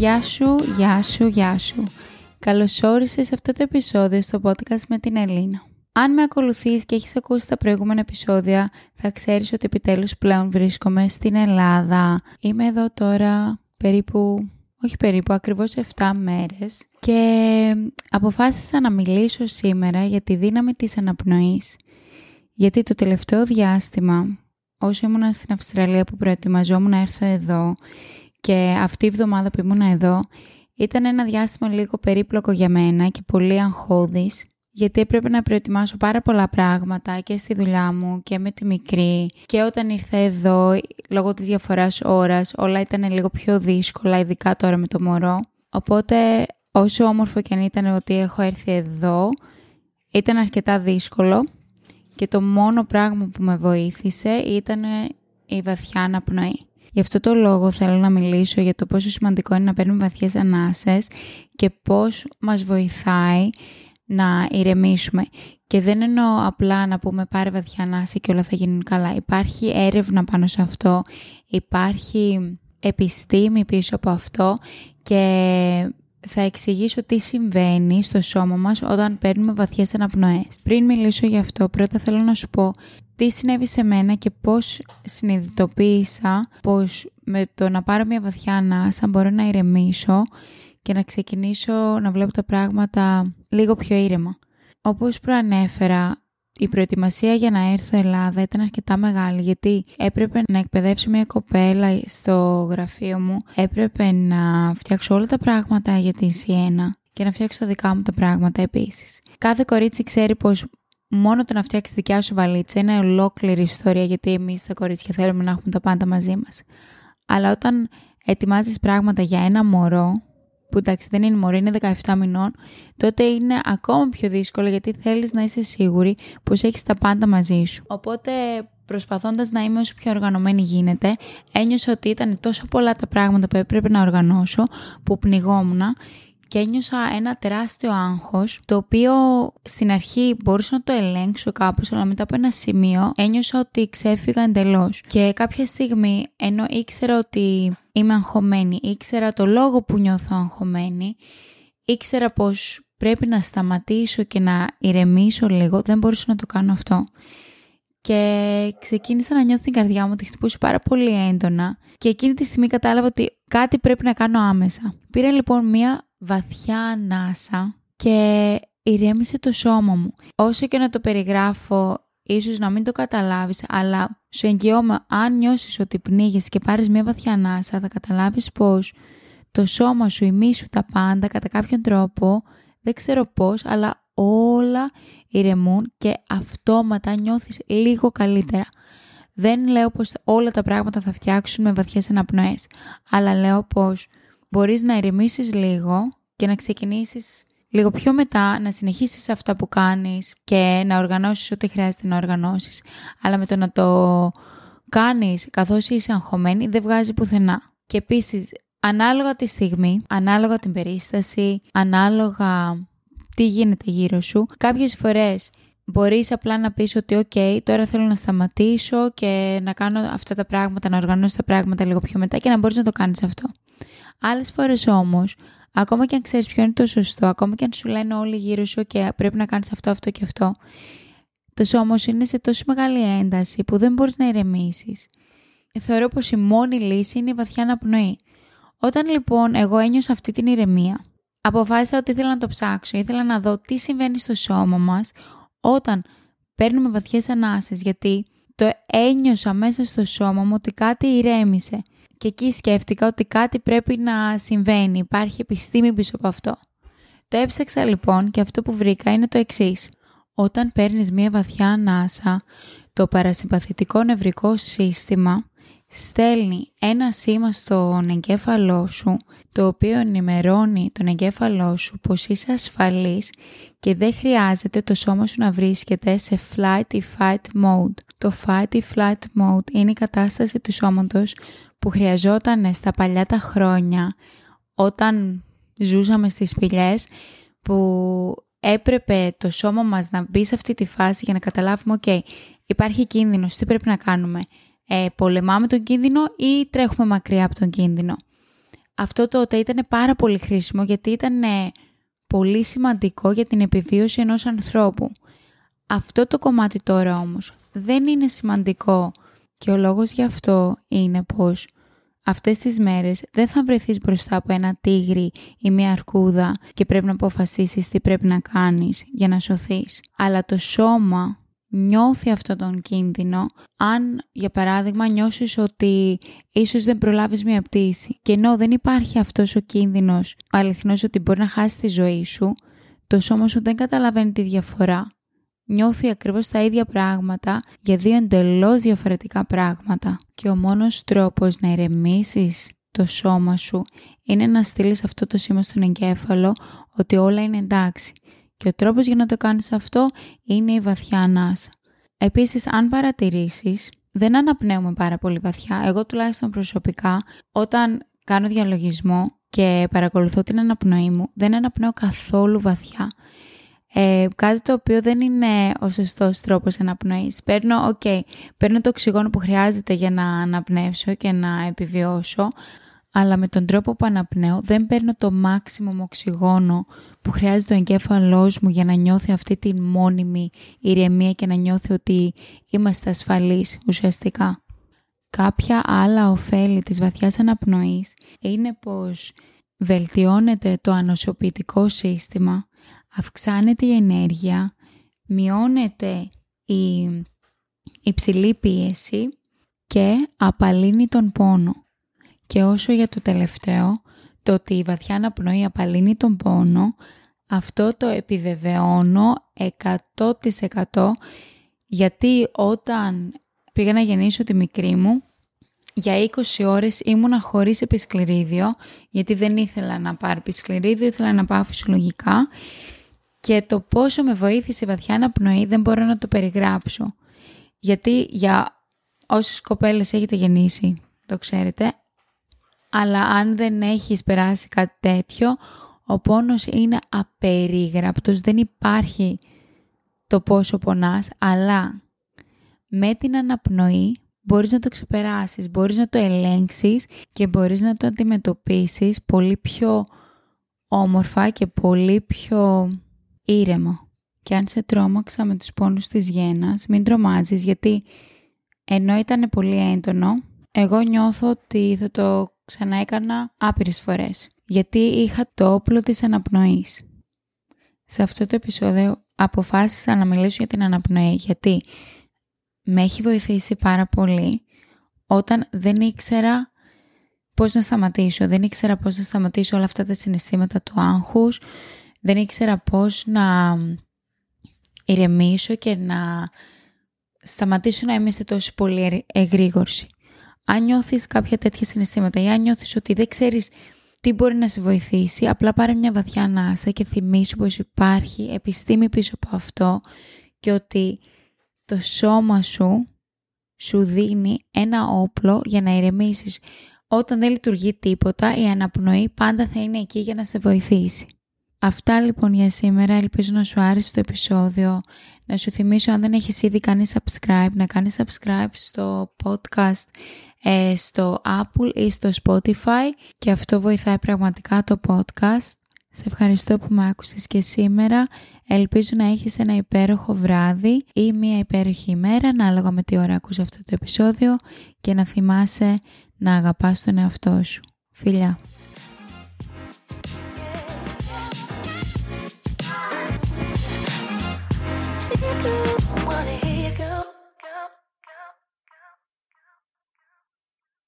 Γεια σου, γεια σου, γεια σου. Καλώς όρισες σε αυτό το επεισόδιο στο podcast με την Ελίνα. Αν με ακολουθείς και έχεις ακούσει τα προηγούμενα επεισόδια, θα ξέρεις ότι επιτέλους πλέον βρίσκομαι στην Ελλάδα. Είμαι εδώ τώρα περίπου, όχι περίπου, ακριβώς 7 μέρες και αποφάσισα να μιλήσω σήμερα για τη δύναμη της αναπνοής. Γιατί το τελευταίο διάστημα, όσο ήμουν στην Αυστραλία που προετοιμαζόμουν να έρθω εδώ και αυτή η εβδομάδα που ήμουν εδώ, ήταν ένα διάστημα λίγο περίπλοκο για μένα και πολύ αγχώδης γιατί έπρεπε να προετοιμάσω πάρα πολλά πράγματα και στη δουλειά μου και με τη μικρή. Και όταν ήρθα εδώ λόγω της διαφοράς ώρας όλα ήταν λίγο πιο δύσκολα ειδικά τώρα με το μωρό. Οπότε όσο όμορφο και αν ήταν ότι έχω έρθει εδώ ήταν αρκετά δύσκολο. Και το μόνο πράγμα που με βοήθησε ήταν η βαθιά αναπνοή. Γι' αυτό το λόγο θέλω να μιλήσω για το πόσο σημαντικό είναι να παίρνουμε βαθιές ανάσες και πώς μας βοηθάει να ηρεμήσουμε. Και δεν εννοώ απλά να πούμε πάρε βαθιά ανάση και όλα θα γίνουν καλά. Υπάρχει έρευνα πάνω σε αυτό, υπάρχει επιστήμη πίσω από αυτό και θα εξηγήσω τι συμβαίνει στο σώμα μας όταν παίρνουμε βαθιές αναπνοές. Πριν μιλήσω γι' αυτό, πρώτα θέλω να σου πω τι συνέβη σε μένα και πώς συνειδητοποίησα πως με το να πάρω μια βαθιά ανάσα μπορώ να ηρεμήσω και να ξεκινήσω να βλέπω τα πράγματα λίγο πιο ήρεμα. Όπως προανέφερα, η προετοιμασία για να έρθω Ελλάδα ήταν αρκετά μεγάλη γιατί έπρεπε να εκπαιδεύσω μια κοπέλα στο γραφείο μου, έπρεπε να φτιάξω όλα τα πράγματα για την Σιένα και να φτιάξω τα δικά μου τα πράγματα επίσης. Κάθε κορίτσι ξέρει πως μόνο το να φτιάξεις δικιά σου βαλίτσα είναι ολόκληρη ιστορία γιατί εμείς τα κορίτσια θέλουμε να έχουμε τα πάντα μαζί μας. Αλλά όταν ετοιμάζεις πράγματα για ένα μωρό, που εντάξει δεν είναι μωρό, είναι 17 μηνών, τότε είναι ακόμα πιο δύσκολο γιατί θέλεις να είσαι σίγουρη πως έχεις τα πάντα μαζί σου. Οπότε προσπαθώντας να είμαι όσο πιο οργανωμένη γίνεται, ένιωσα ότι ήταν τόσο πολλά τα πράγματα που έπρεπε να οργανώσω, που πνιγόμουν και ένιωσα ένα τεράστιο άγχος, το οποίο στην αρχή μπορούσα να το ελέγξω κάπως, αλλά μετά από ένα σημείο ένιωσα ότι ξέφυγα εντελώς. Και κάποια στιγμή, ενώ ήξερα ότι είμαι αγχωμένη, ήξερα το λόγο που νιώθω αγχωμένη, ήξερα πως πρέπει να σταματήσω και να ηρεμήσω λίγο, δεν μπορούσα να το κάνω αυτό. Και ξεκίνησα να νιώθω την καρδιά μου ότι χτυπούσε πάρα πολύ έντονα και εκείνη τη στιγμή κατάλαβα ότι κάτι πρέπει να κάνω άμεσα. Πήρα λοιπόν μία βαθιά ανάσα και ηρέμησε το σώμα μου. Όσο και να το περιγράφω, ίσως να μην το καταλάβεις, αλλά σου εγγυώμαι, αν νιώσεις ότι πνίγεσαι και πάρεις μια βαθιά ανάσα, θα καταλάβεις πως το σώμα σου, η μη σου, τα πάντα, κατά κάποιον τρόπο, δεν ξέρω πώς, αλλά όλα ηρεμούν και αυτόματα νιώθεις λίγο καλύτερα. Δεν λέω πως όλα τα πράγματα θα φτιάξουν με βαθιές αναπνοές, αλλά λέω πως μπορείς να ηρεμήσεις λίγο και να ξεκινήσεις λίγο πιο μετά να συνεχίσεις αυτά που κάνεις και να οργανώσεις ό,τι χρειάζεται να οργανώσεις. Αλλά με το να το κάνεις καθώς είσαι αγχωμένη δεν βγάζει πουθενά. Και επίσης, ανάλογα τη στιγμή, ανάλογα την περίσταση, ανάλογα τι γίνεται γύρω σου, κάποιες φορές μπορείς απλά να πεις ότι «ΟΚ, τώρα θέλω να σταματήσω και να κάνω αυτά τα πράγματα, να οργανώσω τα πράγματα λίγο πιο μετά» και να μπορείς να το κάνεις αυτό. Άλλες φορές όμως, ακόμα και αν ξέρεις ποιο είναι το σωστό, ακόμα και αν σου λένε όλοι γύρω σου και πρέπει να κάνεις αυτό, αυτό και αυτό, το σώμα σου είναι σε τόσο μεγάλη ένταση που δεν μπορείς να ηρεμήσεις. Θεωρώ πως η μόνη λύση είναι η βαθιά αναπνοή. Όταν λοιπόν εγώ ένιωσα αυτή την ηρεμία, αποφάσισα ότι ήθελα να το ψάξω, ήθελα να δω τι συμβαίνει στο σώμα μας όταν παίρνουμε βαθιές ανάσες, γιατί το ένιωσα μέσα στο σώμα μου ότι κάτι ηρέμησε. Και εκεί σκέφτηκα ότι κάτι πρέπει να συμβαίνει, υπάρχει επιστήμη πίσω από αυτό. Το έψαξα λοιπόν και αυτό που βρήκα είναι το εξής. Όταν παίρνεις μία βαθιά ανάσα, το παρασυμπαθητικό νευρικό σύστημα στέλνει ένα σήμα στον εγκέφαλό σου, το οποίο ενημερώνει τον εγκέφαλό σου πως είσαι ασφαλής και δεν χρειάζεται το σώμα σου να βρίσκεται σε flight or fight mode. Το fight or flight mode είναι η κατάσταση του σώματος που χρειαζόταν στα παλιά τα χρόνια όταν ζούσαμε στις σπηλιές που έπρεπε το σώμα μας να μπει σε αυτή τη φάση για να καταλάβουμε «ΟΚ, υπάρχει κίνδυνος, τι πρέπει να κάνουμε» ε, πολεμάμε τον κίνδυνο ή τρέχουμε μακριά από τον κίνδυνο. Αυτό τότε ήταν πάρα πολύ χρήσιμο γιατί ήταν πολύ σημαντικό για την επιβίωση ενός ανθρώπου. Αυτό το κομμάτι τώρα όμως δεν είναι σημαντικό και ο λόγος γι' αυτό είναι πως αυτές τις μέρες δεν θα βρεθείς μπροστά από ένα τίγρη ή μια αρκούδα και πρέπει να αποφασίσεις τι πρέπει να κάνεις για να σωθείς. Αλλά το σώμα νιώθει αυτόν τον κίνδυνο αν για παράδειγμα νιώσεις ότι ίσως δεν προλάβεις μια πτήση. Και ενώ δεν υπάρχει αυτός ο κίνδυνος ο αληθινός ότι μπορεί να χάσει τη ζωή σου το σώμα σου δεν καταλαβαίνει τη διαφορά. Νιώθει ακριβώς τα ίδια πράγματα για δύο εντελώς διαφορετικά πράγματα. Και ο μόνος τρόπος να ηρεμήσεις το σώμα σου είναι να στείλεις αυτό το σήμα στον εγκέφαλο ότι όλα είναι εντάξει και ο τρόπος για να το κάνεις αυτό είναι η βαθιά ανάσα. Επίσης, αν παρατηρήσεις, δεν αναπνέουμε πάρα πολύ βαθιά. Εγώ τουλάχιστον προσωπικά, όταν κάνω διαλογισμό και παρακολουθώ την αναπνοή μου, δεν αναπνέω καθόλου βαθιά. Ε, κάτι το οποίο δεν είναι ο σωστός τρόπος αναπνοής. Παίρνω, okay, παίρνω το οξυγόνο που χρειάζεται για να αναπνεύσω και να επιβιώσω, αλλά με τον τρόπο που αναπνέω δεν παίρνω το μάξιμο οξυγόνο που χρειάζεται ο εγκέφαλός μου για να νιώθει αυτή τη μόνιμη ηρεμία και να νιώθει ότι είμαστε ασφαλείς ουσιαστικά. Κάποια άλλα ωφέλη της βαθιάς αναπνοής είναι πως βελτιώνεται το ανοσοποιητικό σύστημα, αυξάνεται η ενέργεια, μειώνεται η υψηλή πίεση και απαλύνει τον πόνο. Και όσο για το τελευταίο, το ότι η βαθιά αναπνοή απαλύνει τον πόνο, αυτό το επιβεβαιώνω 100% γιατί όταν πήγα να γεννήσω τη μικρή μου, για 20 ώρες ήμουνα χωρίς επισκληρίδιο, γιατί δεν ήθελα να πάρω επισκληρίδιο, ήθελα να πάω φυσιολογικά και το πόσο με βοήθησε η βαθιά αναπνοή δεν μπορώ να το περιγράψω. Γιατί για όσες κοπέλες έχετε γεννήσει, το ξέρετε, αλλά αν δεν έχεις περάσει κάτι τέτοιο, ο πόνος είναι απερίγραπτος, δεν υπάρχει το πόσο πονάς, αλλά με την αναπνοή μπορείς να το ξεπεράσεις, μπορείς να το ελέγξεις και μπορείς να το αντιμετωπίσεις πολύ πιο όμορφα και πολύ πιο ήρεμο. Και αν σε τρόμαξα με τους πόνους της γένας, μην τρομάζεις γιατί ενώ ήταν πολύ έντονο, εγώ νιώθω ότι θα το ξανά έκανα άπειρες φορές. Γιατί είχα το όπλο της αναπνοής. Σε αυτό το επεισόδιο αποφάσισα να μιλήσω για την αναπνοή γιατί με έχει βοηθήσει πάρα πολύ όταν δεν ήξερα πώς να σταματήσω. Δεν ήξερα πώς να σταματήσω όλα αυτά τα συναισθήματα του άγχους. Δεν ήξερα πώς να ηρεμήσω και να σταματήσω να είμαι σε τόση πολύ εγρήγορση αν νιώθεις κάποια τέτοια συναισθήματα ή αν νιώθεις ότι δεν ξέρεις τι μπορεί να σε βοηθήσει, απλά πάρε μια βαθιά ανάσα και θυμίσου πως υπάρχει επιστήμη πίσω από αυτό και ότι το σώμα σου σου δίνει ένα όπλο για να ηρεμήσεις. Όταν δεν λειτουργεί τίποτα, η αναπνοή πάντα θα είναι εκεί για να σε βοηθήσει. Αυτά λοιπόν για σήμερα, ελπίζω να σου άρεσε το επεισόδιο, να σου θυμίσω αν δεν έχεις ήδη κάνει subscribe, να κάνεις subscribe στο podcast ε, στο Apple ή στο Spotify και αυτό βοηθάει πραγματικά το podcast. Σε ευχαριστώ που με άκουσες και σήμερα. Ελπίζω να έχεις ένα υπέροχο βράδυ ή μια υπέροχη ημέρα ανάλογα με τι ώρα ακούς αυτό το επεισόδιο και να θυμάσαι να αγαπάς τον εαυτό σου. Φιλιά!